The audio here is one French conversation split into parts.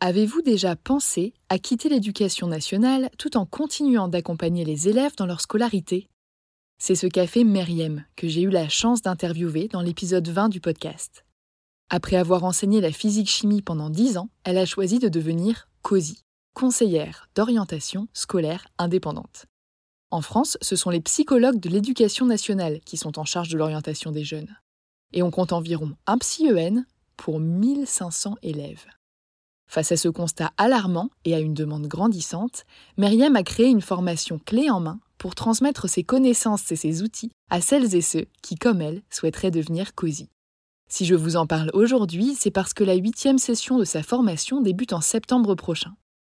Avez-vous déjà pensé à quitter l'éducation nationale tout en continuant d'accompagner les élèves dans leur scolarité? C'est ce qu'a fait Meriem, que j'ai eu la chance d'interviewer dans l'épisode 20 du podcast. Après avoir enseigné la physique-chimie pendant 10 ans, elle a choisi de devenir COSI, conseillère d'orientation scolaire indépendante. En France, ce sont les psychologues de l'éducation nationale qui sont en charge de l'orientation des jeunes. Et on compte environ un psy-EN pour 1500 élèves. Face à ce constat alarmant et à une demande grandissante, Myriam a créé une formation clé en main pour transmettre ses connaissances et ses outils à celles et ceux qui, comme elle, souhaiteraient devenir COSI. Si je vous en parle aujourd'hui, c'est parce que la huitième session de sa formation débute en septembre prochain.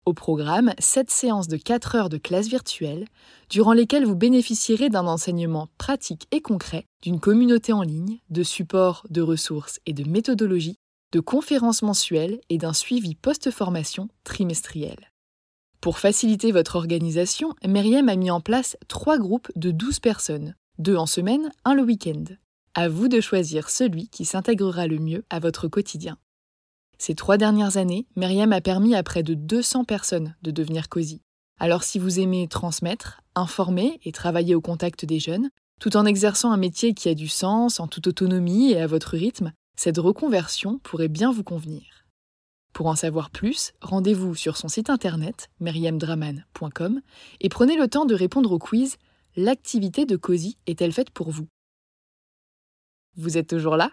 Au programme, sept séances de 4 heures de classe virtuelle, durant lesquelles vous bénéficierez d'un enseignement pratique et concret, d'une communauté en ligne, de supports, de ressources et de méthodologies de conférences mensuelles et d'un suivi post-formation trimestriel. Pour faciliter votre organisation, Myriam a mis en place trois groupes de 12 personnes, deux en semaine, un le week-end. À vous de choisir celui qui s'intégrera le mieux à votre quotidien. Ces trois dernières années, Myriam a permis à près de 200 personnes de devenir COSI. Alors si vous aimez transmettre, informer et travailler au contact des jeunes, tout en exerçant un métier qui a du sens, en toute autonomie et à votre rythme, cette reconversion pourrait bien vous convenir. Pour en savoir plus, rendez-vous sur son site internet meriemdraman.com et prenez le temps de répondre au quiz L'activité de COSI est-elle faite pour vous? Vous êtes toujours là?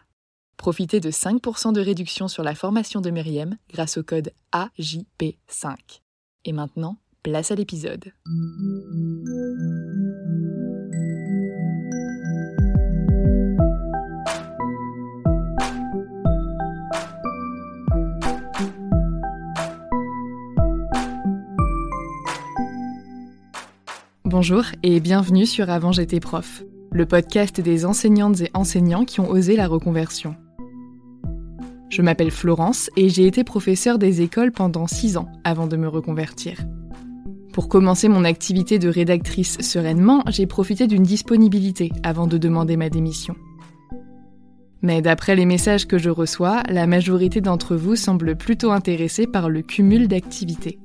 Profitez de 5% de réduction sur la formation de Meriem grâce au code AJP5. Et maintenant, place à l'épisode. Bonjour et bienvenue sur Avant j'étais prof, le podcast des enseignantes et enseignants qui ont osé la reconversion. Je m'appelle Florence et j'ai été professeure des écoles pendant 6 ans avant de me reconvertir. Pour commencer mon activité de rédactrice sereinement, j'ai profité d'une disponibilité avant de demander ma démission. Mais d'après les messages que je reçois, la majorité d'entre vous semble plutôt intéressée par le cumul d'activités.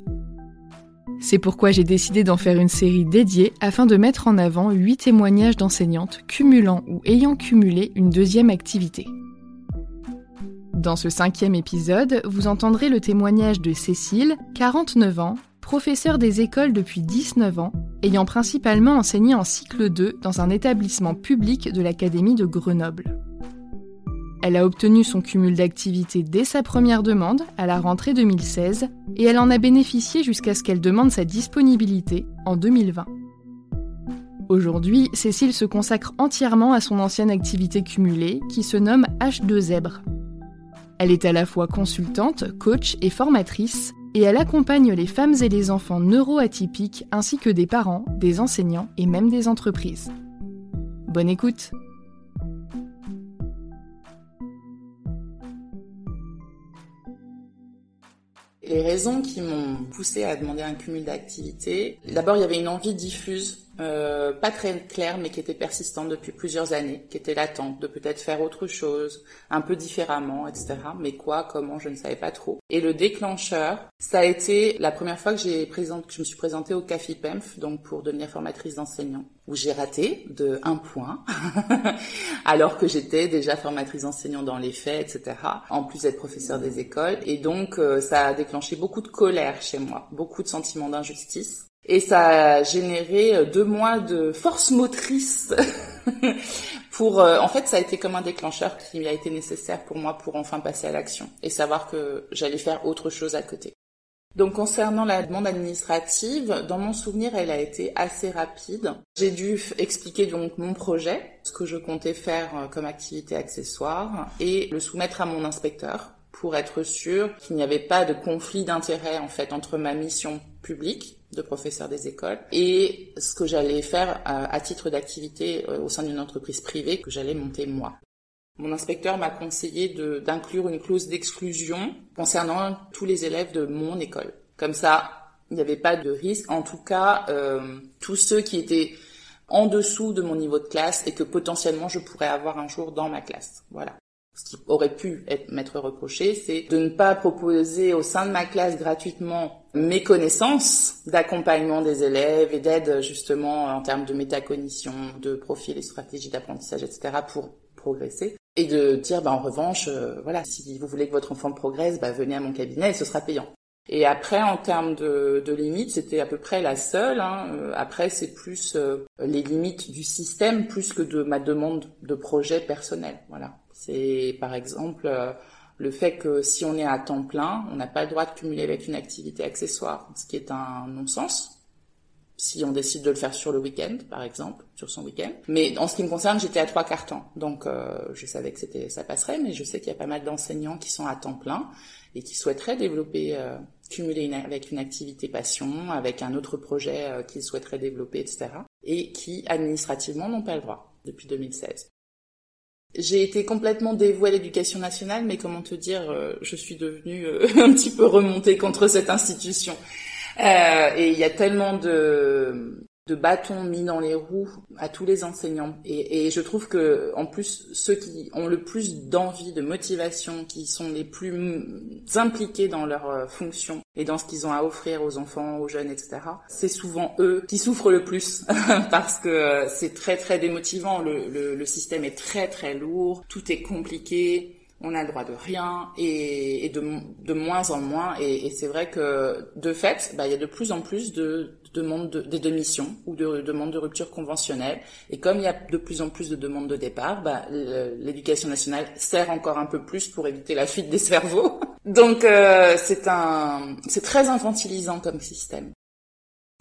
C'est pourquoi j'ai décidé d'en faire une série dédiée afin de mettre en avant 8 témoignages d'enseignantes cumulant ou ayant cumulé une deuxième activité. Dans ce cinquième épisode, vous entendrez le témoignage de Cécile, 49 ans, professeure des écoles depuis 19 ans, ayant principalement enseigné en cycle 2 dans un établissement public de l'Académie de Grenoble. Elle a obtenu son cumul d'activités dès sa première demande, à la rentrée 2016, et elle en a bénéficié jusqu'à ce qu'elle demande sa disponibilité en 2020. Aujourd'hui, Cécile se consacre entièrement à son ancienne activité cumulée, qui se nomme H2 Zèbre. Elle est à la fois consultante, coach et formatrice, et elle accompagne les femmes et les enfants neuroatypiques ainsi que des parents, des enseignants et même des entreprises. Bonne écoute Les raisons qui m'ont poussé à demander un cumul d'activités, d'abord il y avait une envie diffuse euh, pas très claire, mais qui était persistante depuis plusieurs années, qui était latente, de peut-être faire autre chose, un peu différemment, etc. Mais quoi, comment, je ne savais pas trop. Et le déclencheur, ça a été la première fois que j'ai présent, que je me suis présentée au CAFIPEMF, donc pour devenir formatrice d'enseignants, où j'ai raté de un point, alors que j'étais déjà formatrice d'enseignants dans les faits, etc. En plus d'être professeur des écoles, et donc euh, ça a déclenché beaucoup de colère chez moi, beaucoup de sentiments d'injustice. Et ça a généré euh, deux mois de force motrice pour, euh, en fait, ça a été comme un déclencheur qui a été nécessaire pour moi pour enfin passer à l'action et savoir que j'allais faire autre chose à côté. Donc concernant la demande administrative, dans mon souvenir, elle a été assez rapide. J'ai dû expliquer donc mon projet, ce que je comptais faire euh, comme activité accessoire et le soumettre à mon inspecteur pour être sûr qu'il n'y avait pas de conflit d'intérêt en fait entre ma mission publique de professeur des écoles et ce que j'allais faire à, titre d'activité euh, au sein d'une entreprise privée que j'allais monter moi. Mon inspecteur m'a conseillé d'inclure une clause d'exclusion concernant tous les élèves de mon école. Comme ça, il n'y avait pas de risque. En tout cas, euh, tous ceux qui étaient en dessous de mon niveau de classe et que potentiellement je pourrais avoir un jour dans ma classe. Voilà. ce qui aurait pu être, m'être reproché, c'est de ne pas proposer au sein de ma classe gratuitement mes connaissances d'accompagnement des élèves et d'aide justement en termes de métacognition, de profil et stratégie d'apprentissage, etc. pour progresser. Et de dire, bah, en revanche, euh, voilà, si vous voulez que votre enfant progresse, bah, venez à mon cabinet et ce sera payant. Et après, en termes de, limites, c'était à peu près la seule. Hein. Euh, après, c'est plus euh, les limites du système plus que de ma demande de projet personnel. Voilà. C'est par exemple le fait que si on est à temps plein, on n'a pas le droit de cumuler avec une activité accessoire, ce qui est un non-sens. Si on décide de le faire sur le week-end, par exemple, sur son week-end. Mais en ce qui me concerne, j'étais à trois quarts temps, donc je savais que ça passerait. Mais je sais qu'il y a pas mal d'enseignants qui sont à temps plein et qui souhaiteraient développer cumuler avec une activité passion, avec un autre projet euh, qu'ils souhaiteraient développer, etc. Et qui, administrativement, n'ont pas le droit depuis 2016. J'ai été complètement dévouée à l'éducation nationale, mais comment te dire, euh, je suis devenue euh, un petit peu remontée contre cette institution. et il y a tellement de, de bâtons mis dans les roues à tous les enseignants. Et, et, je trouve que, en plus, ceux qui ont le plus d'envie, de motivation, qui sont les plus impliqués dans leur euh, fonction et dans ce qu'ils ont à offrir aux enfants, aux jeunes, etc., c'est souvent eux qui souffrent le plus parce que euh, c'est très très démotivant. Le, le, le, système est très très lourd, tout est compliqué. On a le droit de rien et, et de, de, moins en moins. Et, et c'est vrai que de fait, bah, il y a de plus en plus de demandes de, des démissions ou de demandes de rupture conventionnelle. Et comme il y a de plus en plus de demandes de départ, bah, l'éducation nationale sert encore un peu plus pour éviter la fuite des cerveaux. Donc euh, c'est un, c'est très infantilisant comme système.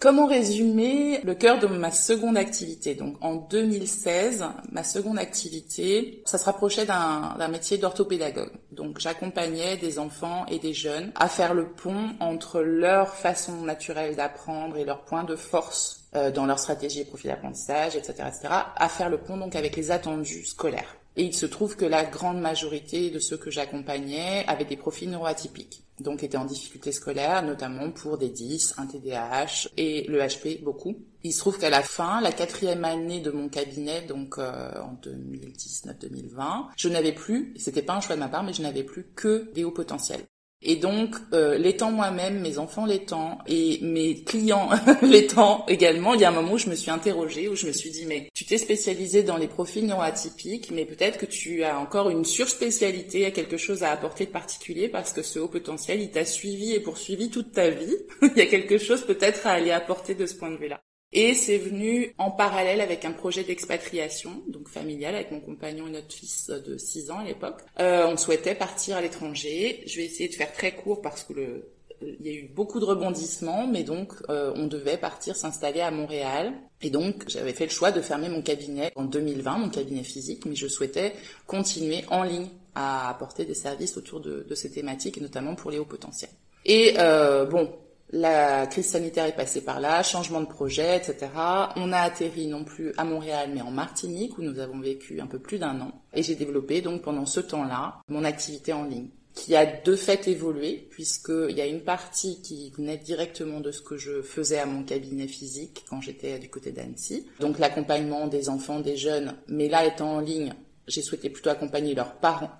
Comment résumer le cœur de ma seconde activité? Donc en 2016, ma seconde activité, ça se rapprochait d'un métier d'orthopédagogue. Donc j'accompagnais des enfants et des jeunes à faire le pont entre leur façon naturelle d'apprendre et leur point de force euh, dans leur stratégie et profil d'apprentissage, etc., etc., à faire le pont donc avec les attendus scolaires. Et il se trouve que la grande majorité de ceux que j'accompagnais avaient des profils neuroatypiques donc étaient en difficulté scolaire, notamment pour des 10, un TDAH et le HP beaucoup. Il se trouve qu'à la fin, la quatrième année de mon cabinet, donc euh, en 2019-2020, je n'avais plus, c'était pas un choix de ma part, mais je n'avais plus que des hauts potentiels. Et donc, euh, l'étant moi-même, mes enfants l'étant, et mes clients l'étant également, il y a un moment où je me suis interrogée, où je me suis dit, mais tu t'es spécialisé dans les profils neuroatypiques, mais peut-être que tu as encore une surspécialité, quelque chose à apporter de particulier, parce que ce haut potentiel, il t'a suivi et poursuivi toute ta vie. il y a quelque chose peut-être à aller apporter de ce point de vue-là. Et c'est venu en parallèle avec un projet d'expatriation, donc familial, avec mon compagnon et notre fils de 6 ans à l'époque. Euh, on souhaitait partir à l'étranger. Je vais essayer de faire très court parce que le, il y a eu beaucoup de rebondissements, mais donc euh, on devait partir s'installer à Montréal. Et donc j'avais fait le choix de fermer mon cabinet en 2020, mon cabinet physique, mais je souhaitais continuer en ligne à apporter des services autour de, ces thématiques, notamment pour les hauts potentiels. Et euh, bon, la crise sanitaire est passée par là, changement de projet, etc. On a atterri non plus à Montréal, mais en Martinique, où nous avons vécu un peu plus d'un an. Et j'ai développé donc pendant ce temps-là mon activité en ligne, qui a de fait évolué, puisqu'il y a une partie qui venait directement de ce que je faisais à mon cabinet physique quand j'étais du côté d'Annecy. Donc l'accompagnement des enfants, des jeunes, mais là étant en ligne, j'ai souhaité plutôt accompagner leurs parents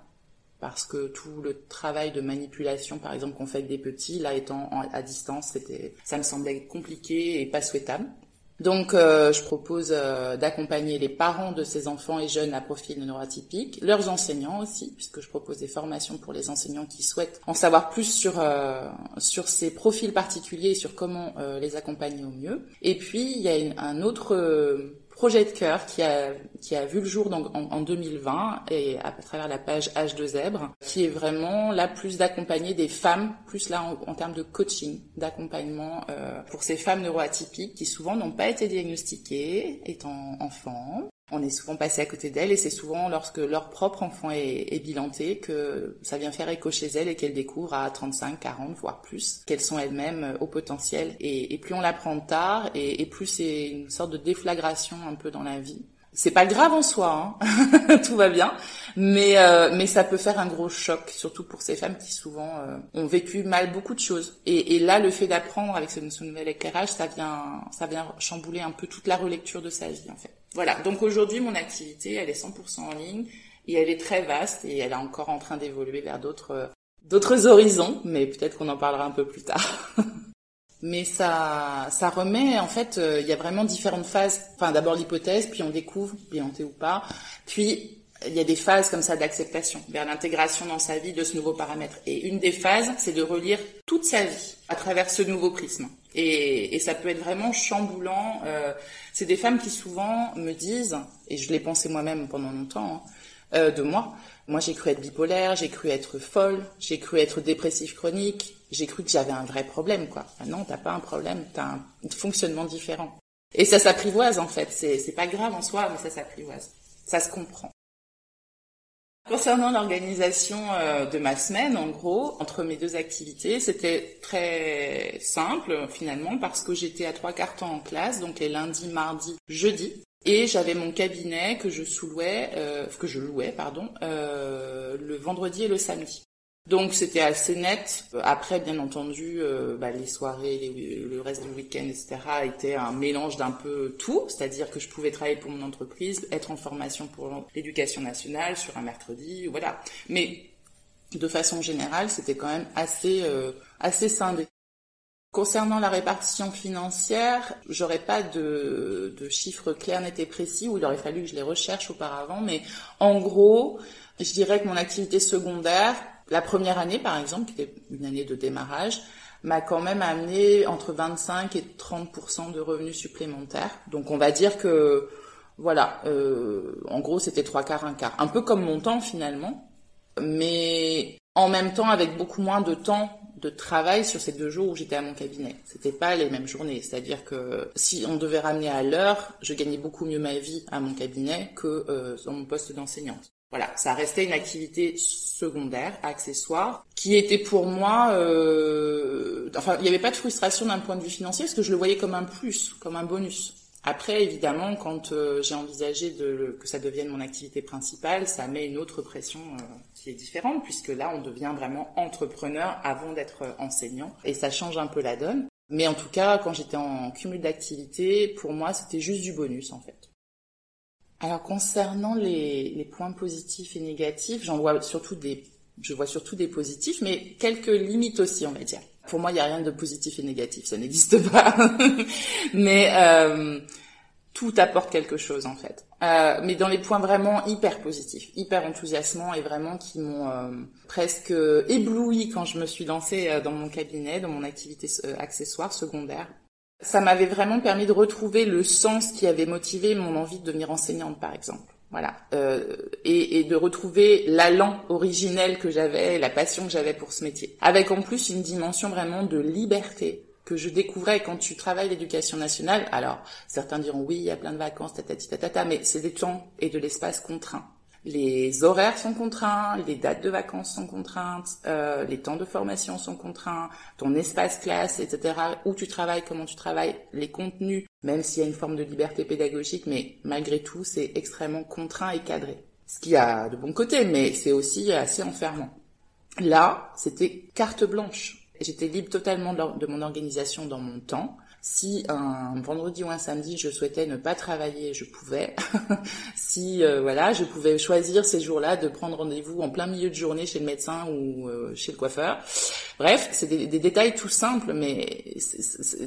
parce que tout le travail de manipulation, par exemple, qu'on fait avec des petits, là étant à distance, c'était, ça me semblait compliqué et pas souhaitable. Donc, euh, je propose euh, d'accompagner les parents de ces enfants et jeunes à profil neuroatypique, leurs enseignants aussi, puisque je propose des formations pour les enseignants qui souhaitent en savoir plus sur euh, sur ces profils particuliers et sur comment les accompagner au mieux. Et puis, il y a un autre projet de cœur qui a, qui a vu le jour en, en, 2020 et à, travers la page H de Zèbre, qui est vraiment là plus d'accompagner des femmes, plus là en, termes de coaching, d'accompagnement euh, pour ces femmes neuroatypiques qui souvent n'ont pas été diagnostiquées étant enfants on est souvent passé à côté d'elles et c'est souvent lorsque leur propre enfant est, est, bilanté que ça vient faire écho chez elles et qu'elles découvrent à 35, 40, voire plus, qu'elles sont elles-mêmes au potentiel. Et, et plus on l'apprend tard et, et plus c'est une sorte de déflagration un peu dans la vie. C'est pas grave en soi, hein tout va bien, mais euh, mais ça peut faire un gros choc, surtout pour ces femmes qui souvent euh, ont vécu mal beaucoup de choses. Et, et là, le fait d'apprendre avec ce, ce nouvel éclairage, ça vient ça vient chambouler un peu toute la relecture de sa vie en fait. Voilà, donc aujourd'hui mon activité elle est 100% en ligne. Et elle est très vaste et elle est encore en train d'évoluer vers d'autres d'autres horizons, mais peut-être qu'on en parlera un peu plus tard. mais ça, ça remet, en fait, euh, il y a vraiment différentes phases. Enfin, d'abord l'hypothèse, puis on découvre, bienté ou pas. Puis il y a des phases comme ça d'acceptation vers l'intégration dans sa vie de ce nouveau paramètre. Et une des phases, c'est de relire toute sa vie à travers ce nouveau prisme. Et, ça peut être vraiment chamboulant. Euh, c'est des femmes qui souvent me disent, et je l'ai pensé moi-même pendant longtemps, hein, euh, de moi, moi, j'ai cru être bipolaire, j'ai cru être folle, j'ai cru être dépressif chronique, j'ai cru que j'avais un vrai problème, quoi. Ah non, t'as pas un problème, t'as un fonctionnement différent. Et ça s'apprivoise, en fait. C'est pas grave en soi, mais ça s'apprivoise. Ça se comprend. Concernant l'organisation euh, de ma semaine, en gros, entre mes deux activités, c'était très simple finalement parce que j'étais à trois quarts temps en classe, donc les lundis, mardis, jeudi. Et j'avais mon cabinet que je louais, euh, que je louais, pardon, euh, le vendredi et le samedi. Donc c'était assez net. Après, bien entendu, euh, bah, les soirées, le reste du week-end, etc., était un mélange d'un peu tout. C'est-à-dire que je pouvais travailler pour mon entreprise, être en formation pour l'éducation nationale sur un mercredi, voilà. Mais de façon générale, c'était quand même assez euh, assez scindé. Concernant la répartition financière, j'aurais pas de, de chiffres clairs, nets et précis, où il aurait fallu que je les recherche auparavant, mais en gros, je dirais que mon activité secondaire, la première année par exemple, qui était une année de démarrage, m'a quand même amené entre 25 et 30% de revenus supplémentaires. Donc on va dire que voilà, euh, en gros c'était trois quarts, un quart, un peu comme mon temps finalement, mais en même temps avec beaucoup moins de temps de travail sur ces deux jours où j'étais à mon cabinet. C'était pas les mêmes journées. C'est-à-dire que si on devait ramener à l'heure, je gagnais beaucoup mieux ma vie à mon cabinet que euh, dans mon poste d'enseignante. Voilà, ça restait une activité secondaire, accessoire, qui était pour moi, euh... enfin, il n'y avait pas de frustration d'un point de vue financier parce que je le voyais comme un plus, comme un bonus. Après, évidemment, quand euh, j'ai envisagé de, que ça devienne mon activité principale, ça met une autre pression euh, qui est différente, puisque là, on devient vraiment entrepreneur avant d'être enseignant, et ça change un peu la donne. Mais en tout cas, quand j'étais en cumul d'activités, pour moi, c'était juste du bonus, en fait. Alors, concernant les, les points positifs et négatifs, j'en vois surtout des, je vois surtout des positifs, mais quelques limites aussi, on va dire. Pour moi, il n'y a rien de positif et négatif, ça n'existe pas. mais euh, tout apporte quelque chose en fait. Euh, mais dans les points vraiment hyper positifs, hyper enthousiasmants et vraiment qui m'ont euh, presque ébloui quand je me suis lancée euh, dans mon cabinet, dans mon activité euh, accessoire secondaire. Ça m'avait vraiment permis de retrouver le sens qui avait motivé mon envie de devenir enseignante, par exemple. Voilà, euh, et, et, de retrouver l'allant originel que j'avais, la passion que j'avais pour ce métier, avec en plus une dimension vraiment de liberté que je découvrais quand tu travailles l'éducation nationale. Alors, certains diront oui, il y a plein de vacances, tatati tatata, mais c'est des temps et de l'espace contraints. Les horaires sont contraints, les dates de vacances sont contraintes, euh, les temps de formation sont contraints, ton espace classe, etc. Où tu travailles, comment tu travailles, les contenus, même s'il y a une forme de liberté pédagogique, mais malgré tout, c'est extrêmement contraint et cadré. Ce qui a de bons côtés, mais c'est aussi assez enfermant. Là, c'était carte blanche. J'étais libre totalement de mon organisation dans mon temps. Si un vendredi ou un samedi, je souhaitais ne pas travailler, je pouvais. si euh, voilà, je pouvais choisir ces jours-là de prendre rendez-vous en plein milieu de journée chez le médecin ou euh, chez le coiffeur. Bref, c'est des, détails tout simples, mais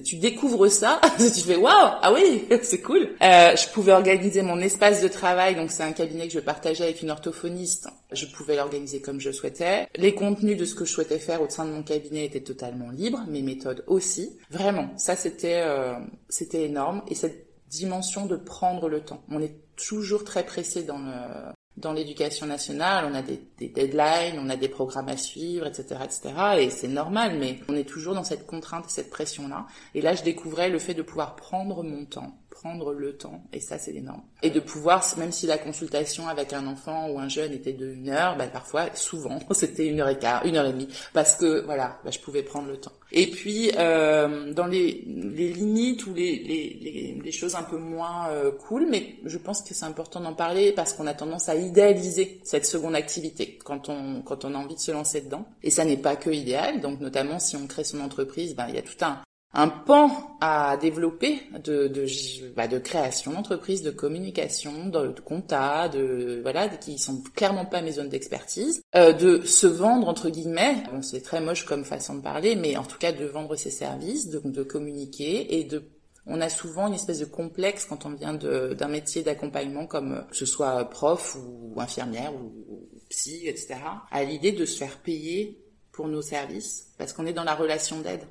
tu découvres ça, tu fais waouh, ah oui, c'est cool. Euh, je pouvais organiser mon espace de travail, donc c'est un cabinet que je partageais avec une orthophoniste. Je pouvais l'organiser comme je souhaitais. Les contenus de ce que je souhaitais faire au sein de mon cabinet étaient totalement libres, mes méthodes aussi. Vraiment, ça c'était euh, c'était énorme et cette dimension de prendre le temps. On est toujours très pressé dans le dans l'éducation nationale, on a des, des, deadlines, on a des programmes à suivre, etc., etc. Et c'est normal, mais on est toujours dans cette contrainte et cette pression-là. Et là, je découvrais le fait de pouvoir prendre mon temps, prendre le temps, et ça, c'est énorme. Et de pouvoir, même si la consultation avec un enfant ou un jeune était de une heure, bah, parfois, souvent, c'était une heure et quart, une heure et demie, parce que voilà, bah, je pouvais prendre le temps. Et puis, euh, dans les, les, limites ou les, les, les, choses un peu moins euh, cool, mais je pense que c'est important d'en parler parce qu'on a tendance à idéaliser cette seconde activité quand on, quand on a envie de se lancer dedans. Et ça n'est pas que idéal. Donc, notamment, si on crée son entreprise, ben, il y a tout un, un pan à développer de de, bah, de création d'entreprise, de communication, de, de, compta, de voilà, qui sont clairement pas mes zones d'expertise, euh, de se vendre entre guillemets. C'est très moche comme façon de parler, mais en tout cas de vendre ses services, de, de communiquer et de on a souvent une espèce de complexe quand on vient d'un métier d'accompagnement comme que ce soit prof ou infirmière ou, psy, etc. à l'idée de se faire payer pour nos services parce qu'on est dans la relation d'aide.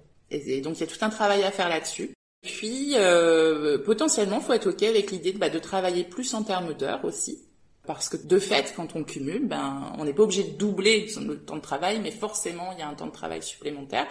Donc il y a tout un travail à faire là-dessus. Puis euh, potentiellement, faut être ok avec l'idée de, bah, de travailler plus en termes d'heures aussi. Parce que de fait, quand on cumule, ben, on n'est pas obligé de doubler le temps de travail, mais forcément, il y a un temps de travail supplémentaire.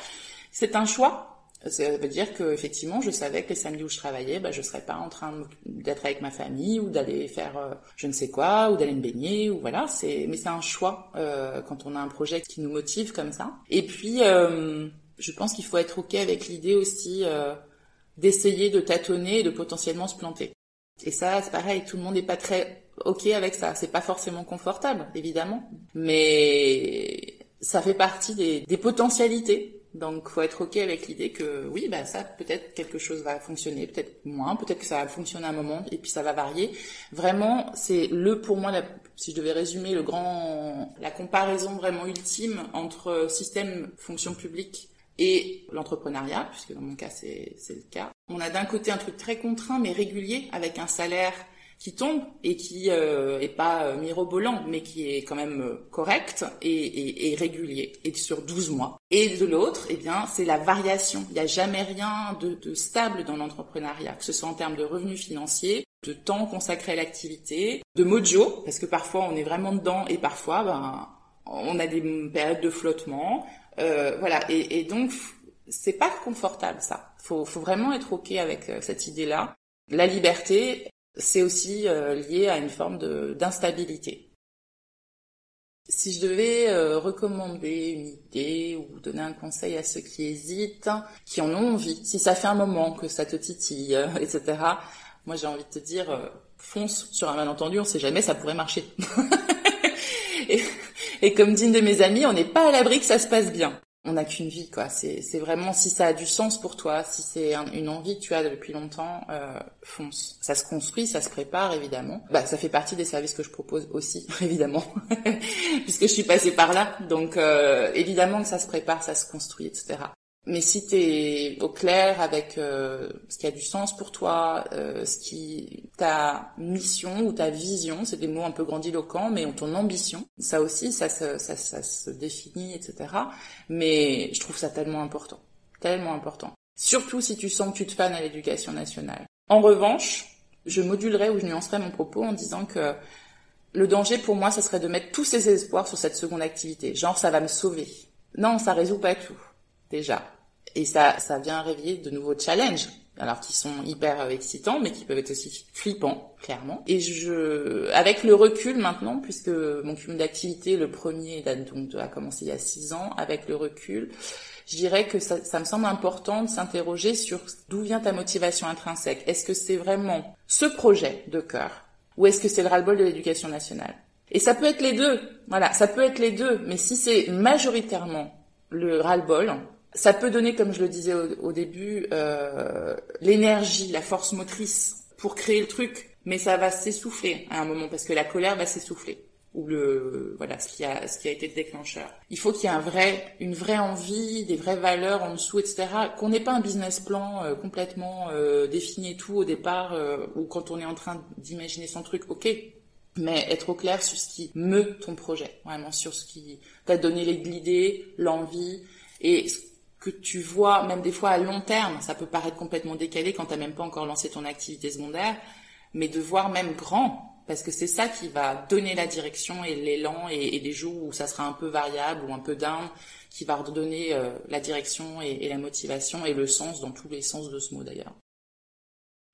C'est un choix ça veut dire que effectivement, je savais que les samedis où je travaillais, bah, je serais pas en train d'être avec ma famille ou d'aller faire euh, je ne sais quoi ou d'aller me baigner ou voilà. Mais c'est un choix euh, quand on a un projet qui nous motive comme ça. Et puis, euh, je pense qu'il faut être ok avec l'idée aussi euh, d'essayer de tâtonner et de potentiellement se planter. Et ça, c'est pareil, tout le monde n'est pas très ok avec ça. C'est pas forcément confortable, évidemment, mais ça fait partie des, potentialités donc, faut être ok avec l'idée que oui, bah ça, peut-être quelque chose va fonctionner, peut-être moins, peut-être que ça va fonctionner à un moment et puis ça va varier. Vraiment, c'est le pour moi, si je devais résumer le grand, la comparaison vraiment ultime entre système fonction publique et l'entrepreneuriat, puisque dans mon cas c'est le cas. On a d'un côté un truc très contraint mais régulier avec un salaire qui tombe et qui euh, est pas euh, mirobolant, mais qui est quand même euh, correct et, régulier, et sur 12 mois. Et de l'autre, eh bien, c'est la variation. Il n'y a jamais rien de, de stable dans l'entrepreneuriat, que ce soit en termes de revenus financiers, de temps consacré à l'activité, de mojo, parce que parfois on est vraiment dedans et parfois ben, on a des périodes de flottement. Euh, voilà, et, et donc c'est pas confortable ça. Faut, faut vraiment être ok avec euh, cette idée-là. La liberté, c'est aussi euh, lié à une forme d'instabilité. Si je devais euh, recommander une idée ou donner un conseil à ceux qui hésitent, qui en ont envie, si ça fait un moment que ça te titille, etc., moi j'ai envie de te dire, fonce sur un malentendu, on sait jamais, ça pourrait marcher. et, comme dit de mes amies, on n'est pas à l'abri que ça se passe bien on n'a qu'une vie, quoi. C'est, c'est vraiment si ça a du sens pour toi, si c'est une envie que tu as depuis longtemps, euh, fonce. Ça se construit, ça se prépare évidemment. Bah, ça fait partie des services que je propose aussi, évidemment, puisque je suis passée par là. Donc euh, évidemment que ça se prépare, ça se construit, etc. Mais si tu es au clair avec euh, ce qui a du sens pour toi, euh, ce qui ta mission ou ta vision, c'est des mots un peu grandiloquents, mais ton ambition, ça aussi, ça, ça, ça, ça se définit, etc. Mais je trouve ça tellement important, tellement important. Surtout si tu sens que tu te fanes à l'éducation nationale. En revanche, je modulerai ou je nuancerai mon propos en disant que le danger pour moi, ça serait de mettre tous ses espoirs sur cette seconde activité. Genre, ça va me sauver. Non, ça résout pas tout déjà. Et ça, ça vient réveiller de nouveaux challenges, alors qui sont hyper excitants, mais qui peuvent être aussi flippants, clairement. Et je, avec le recul maintenant, puisque mon cumul d'activité, le premier, donc a commencé il y a six ans, avec le recul, je dirais que ça, ça me semble important de s'interroger sur d'où vient ta motivation intrinsèque. Est-ce que c'est vraiment ce projet de cœur, ou est-ce que c'est le ras-le-bol de l'éducation nationale? Et ça peut être les deux. Voilà, ça peut être les deux. Mais si c'est majoritairement le ras-le-bol, ça peut donner, comme je le disais au, début, euh, l'énergie, la force motrice pour créer le truc, mais ça va s'essouffler à un moment parce que la colère va s'essouffler ou le voilà ce qui a ce qui a été le déclencheur. Il faut qu'il y ait un vrai une vraie envie, des vraies valeurs en dessous, etc. Qu'on n'ait pas un business plan euh, complètement euh, défini et tout au départ euh, ou quand on est en train d'imaginer son truc, ok. Mais être au clair sur ce qui meut ton projet, vraiment sur ce qui t'a donné l'idée, l'envie et que tu vois, même des fois à long terme, ça peut paraître complètement décalé quand tu n'as même pas encore lancé ton activité secondaire, mais de voir même grand, parce que c'est ça qui va donner la direction et l'élan et, des jours où ça sera un peu variable ou un peu down, qui va redonner euh, la direction et la motivation et le sens dans tous les sens de ce mot d'ailleurs.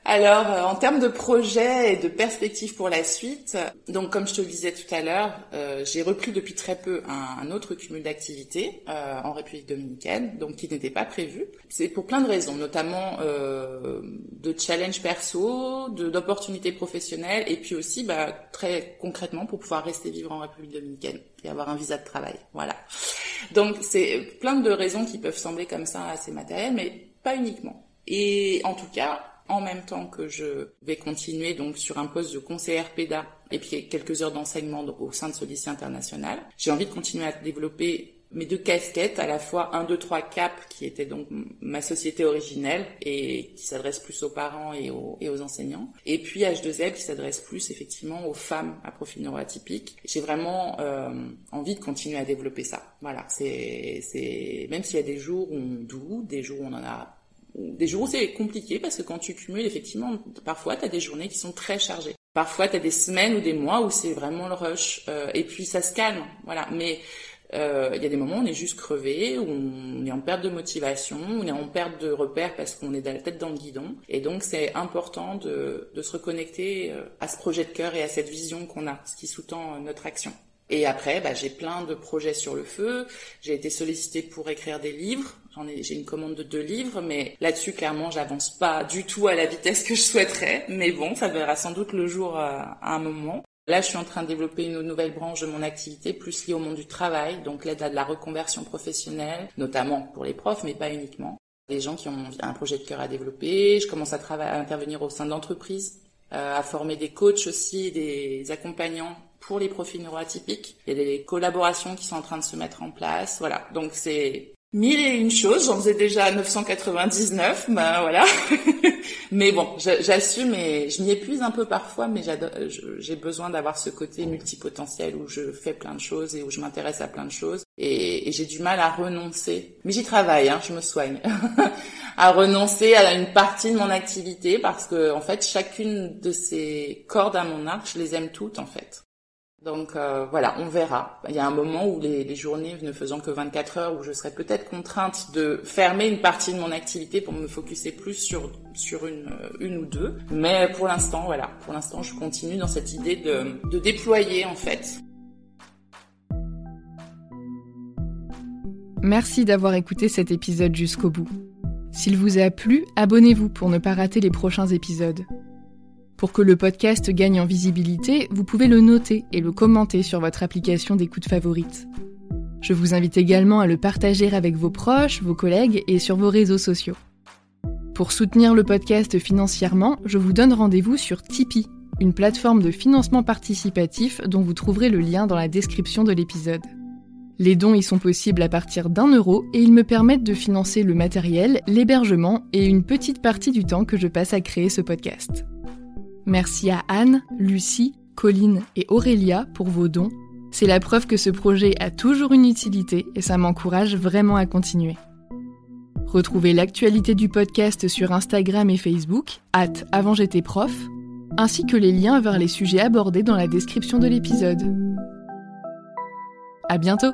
Alors, euh, en termes de projet et de perspectives pour la suite, donc comme je te le disais tout à l'heure, euh, j'ai repris depuis très peu un, autre cumul d'activités euh, en République dominicaine, donc qui n'était pas prévu. C'est pour plein de raisons, notamment de challenge perso, d'opportunités professionnelles, et puis aussi bah, très concrètement pour pouvoir rester vivre en République dominicaine et avoir un visa de travail. Voilà. Donc c'est plein de raisons qui peuvent sembler comme ça assez matérielles, mais pas uniquement. Et en tout cas, en même temps que je vais continuer donc sur un poste de conseillère PEDA et puis quelques heures d'enseignement au sein de ce lycée international, j'ai envie de continuer à développer mes deux casquettes, à la fois 1, 2, 3 CAP, qui était donc ma société originelle et qui s'adresse plus aux parents et aux, enseignants, et puis H2L qui s'adresse plus effectivement aux femmes à profil neuroatypique. J'ai vraiment euh, envie de continuer à développer ça. Voilà, c'est, c'est même s'il y a des jours où on doute, des jours où on en a des jours où c'est compliqué parce que quand tu cumules, effectivement, parfois tu as des journées qui sont très chargées. Parfois tu as des semaines ou des mois où c'est vraiment le rush euh, et puis ça se calme, voilà. Mais euh, il y a des moments où on est juste crevé, où on est en perte de motivation, où on est en perte de repères parce qu'on est la tête dans le guidon. Et donc c'est important de, de, se reconnecter euh, à ce projet de cœur et à cette vision qu'on a, ce qui sous-tend notre action. Et après, bah, j'ai plein de projets sur le feu. J'ai été sollicitée pour écrire des livres. J'ai une commande de deux livres, mais là-dessus, clairement, j'avance pas du tout à la vitesse que je souhaiterais. Mais bon, ça verra sans doute le jour à un moment. Là, je suis en train de développer une nouvelle branche de mon activité, plus liée au monde du travail, donc l'aide à de la reconversion professionnelle, notamment pour les profs, mais pas uniquement. Des gens qui ont un projet de cœur à développer. Je commence à, à intervenir au sein d'entreprises, euh, à former des coachs aussi, des accompagnants pour les profils neuroatypiques. Il y a des collaborations qui sont en train de se mettre en place. Voilà, donc c'est mille et une choses. J'en faisais déjà 999, ben voilà. mais bon, j'assume et je m'y épuise un peu parfois, mais j'ai besoin d'avoir ce côté multipotentiel où je fais plein de choses et où je m'intéresse à plein de choses. Et, j'ai du mal à renoncer. Mais j'y travaille, hein, je me soigne. à renoncer à une partie de mon activité parce que en fait, chacune de ces cordes à mon arc, je les aime toutes en fait. Donc euh, voilà, on verra. Il y a un moment où les, journées ne faisant que 24 heures, où je serais peut-être contrainte de fermer une partie de mon activité pour me focuser plus sur une, ou deux. Mais pour l'instant, voilà, pour l'instant, je continue dans cette idée de déployer en fait. Merci d'avoir écouté cet épisode jusqu'au bout. S'il vous a plu, abonnez-vous pour ne pas rater les prochains épisodes. Pour que le podcast gagne en visibilité, vous pouvez le noter et le commenter sur votre application d'écoute favorite. Je vous invite également à le partager avec vos proches, vos collègues et sur vos réseaux sociaux. Pour soutenir le podcast financièrement, je vous donne rendez-vous sur Tipeee, une plateforme de financement participatif dont vous trouverez le lien dans la description de l'épisode. Les dons y sont possibles à partir d'un euro et ils me permettent de financer le matériel, l'hébergement et une petite partie du temps que je passe à créer ce podcast. Merci à Anne, Lucie, Colline et Aurélia pour vos dons. C'est la preuve que ce projet a toujours une utilité et ça m'encourage vraiment à continuer. Retrouvez l'actualité du podcast sur Instagram et Facebook, at avant j'étais prof, ainsi que les liens vers les sujets abordés dans la description de l'épisode. À bientôt!